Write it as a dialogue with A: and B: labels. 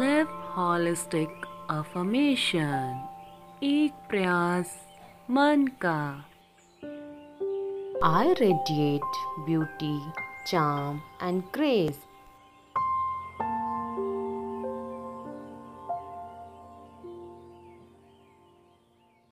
A: Live holistic affirmation एक प्रयास मन का
B: I radiate beauty, charm, and grace.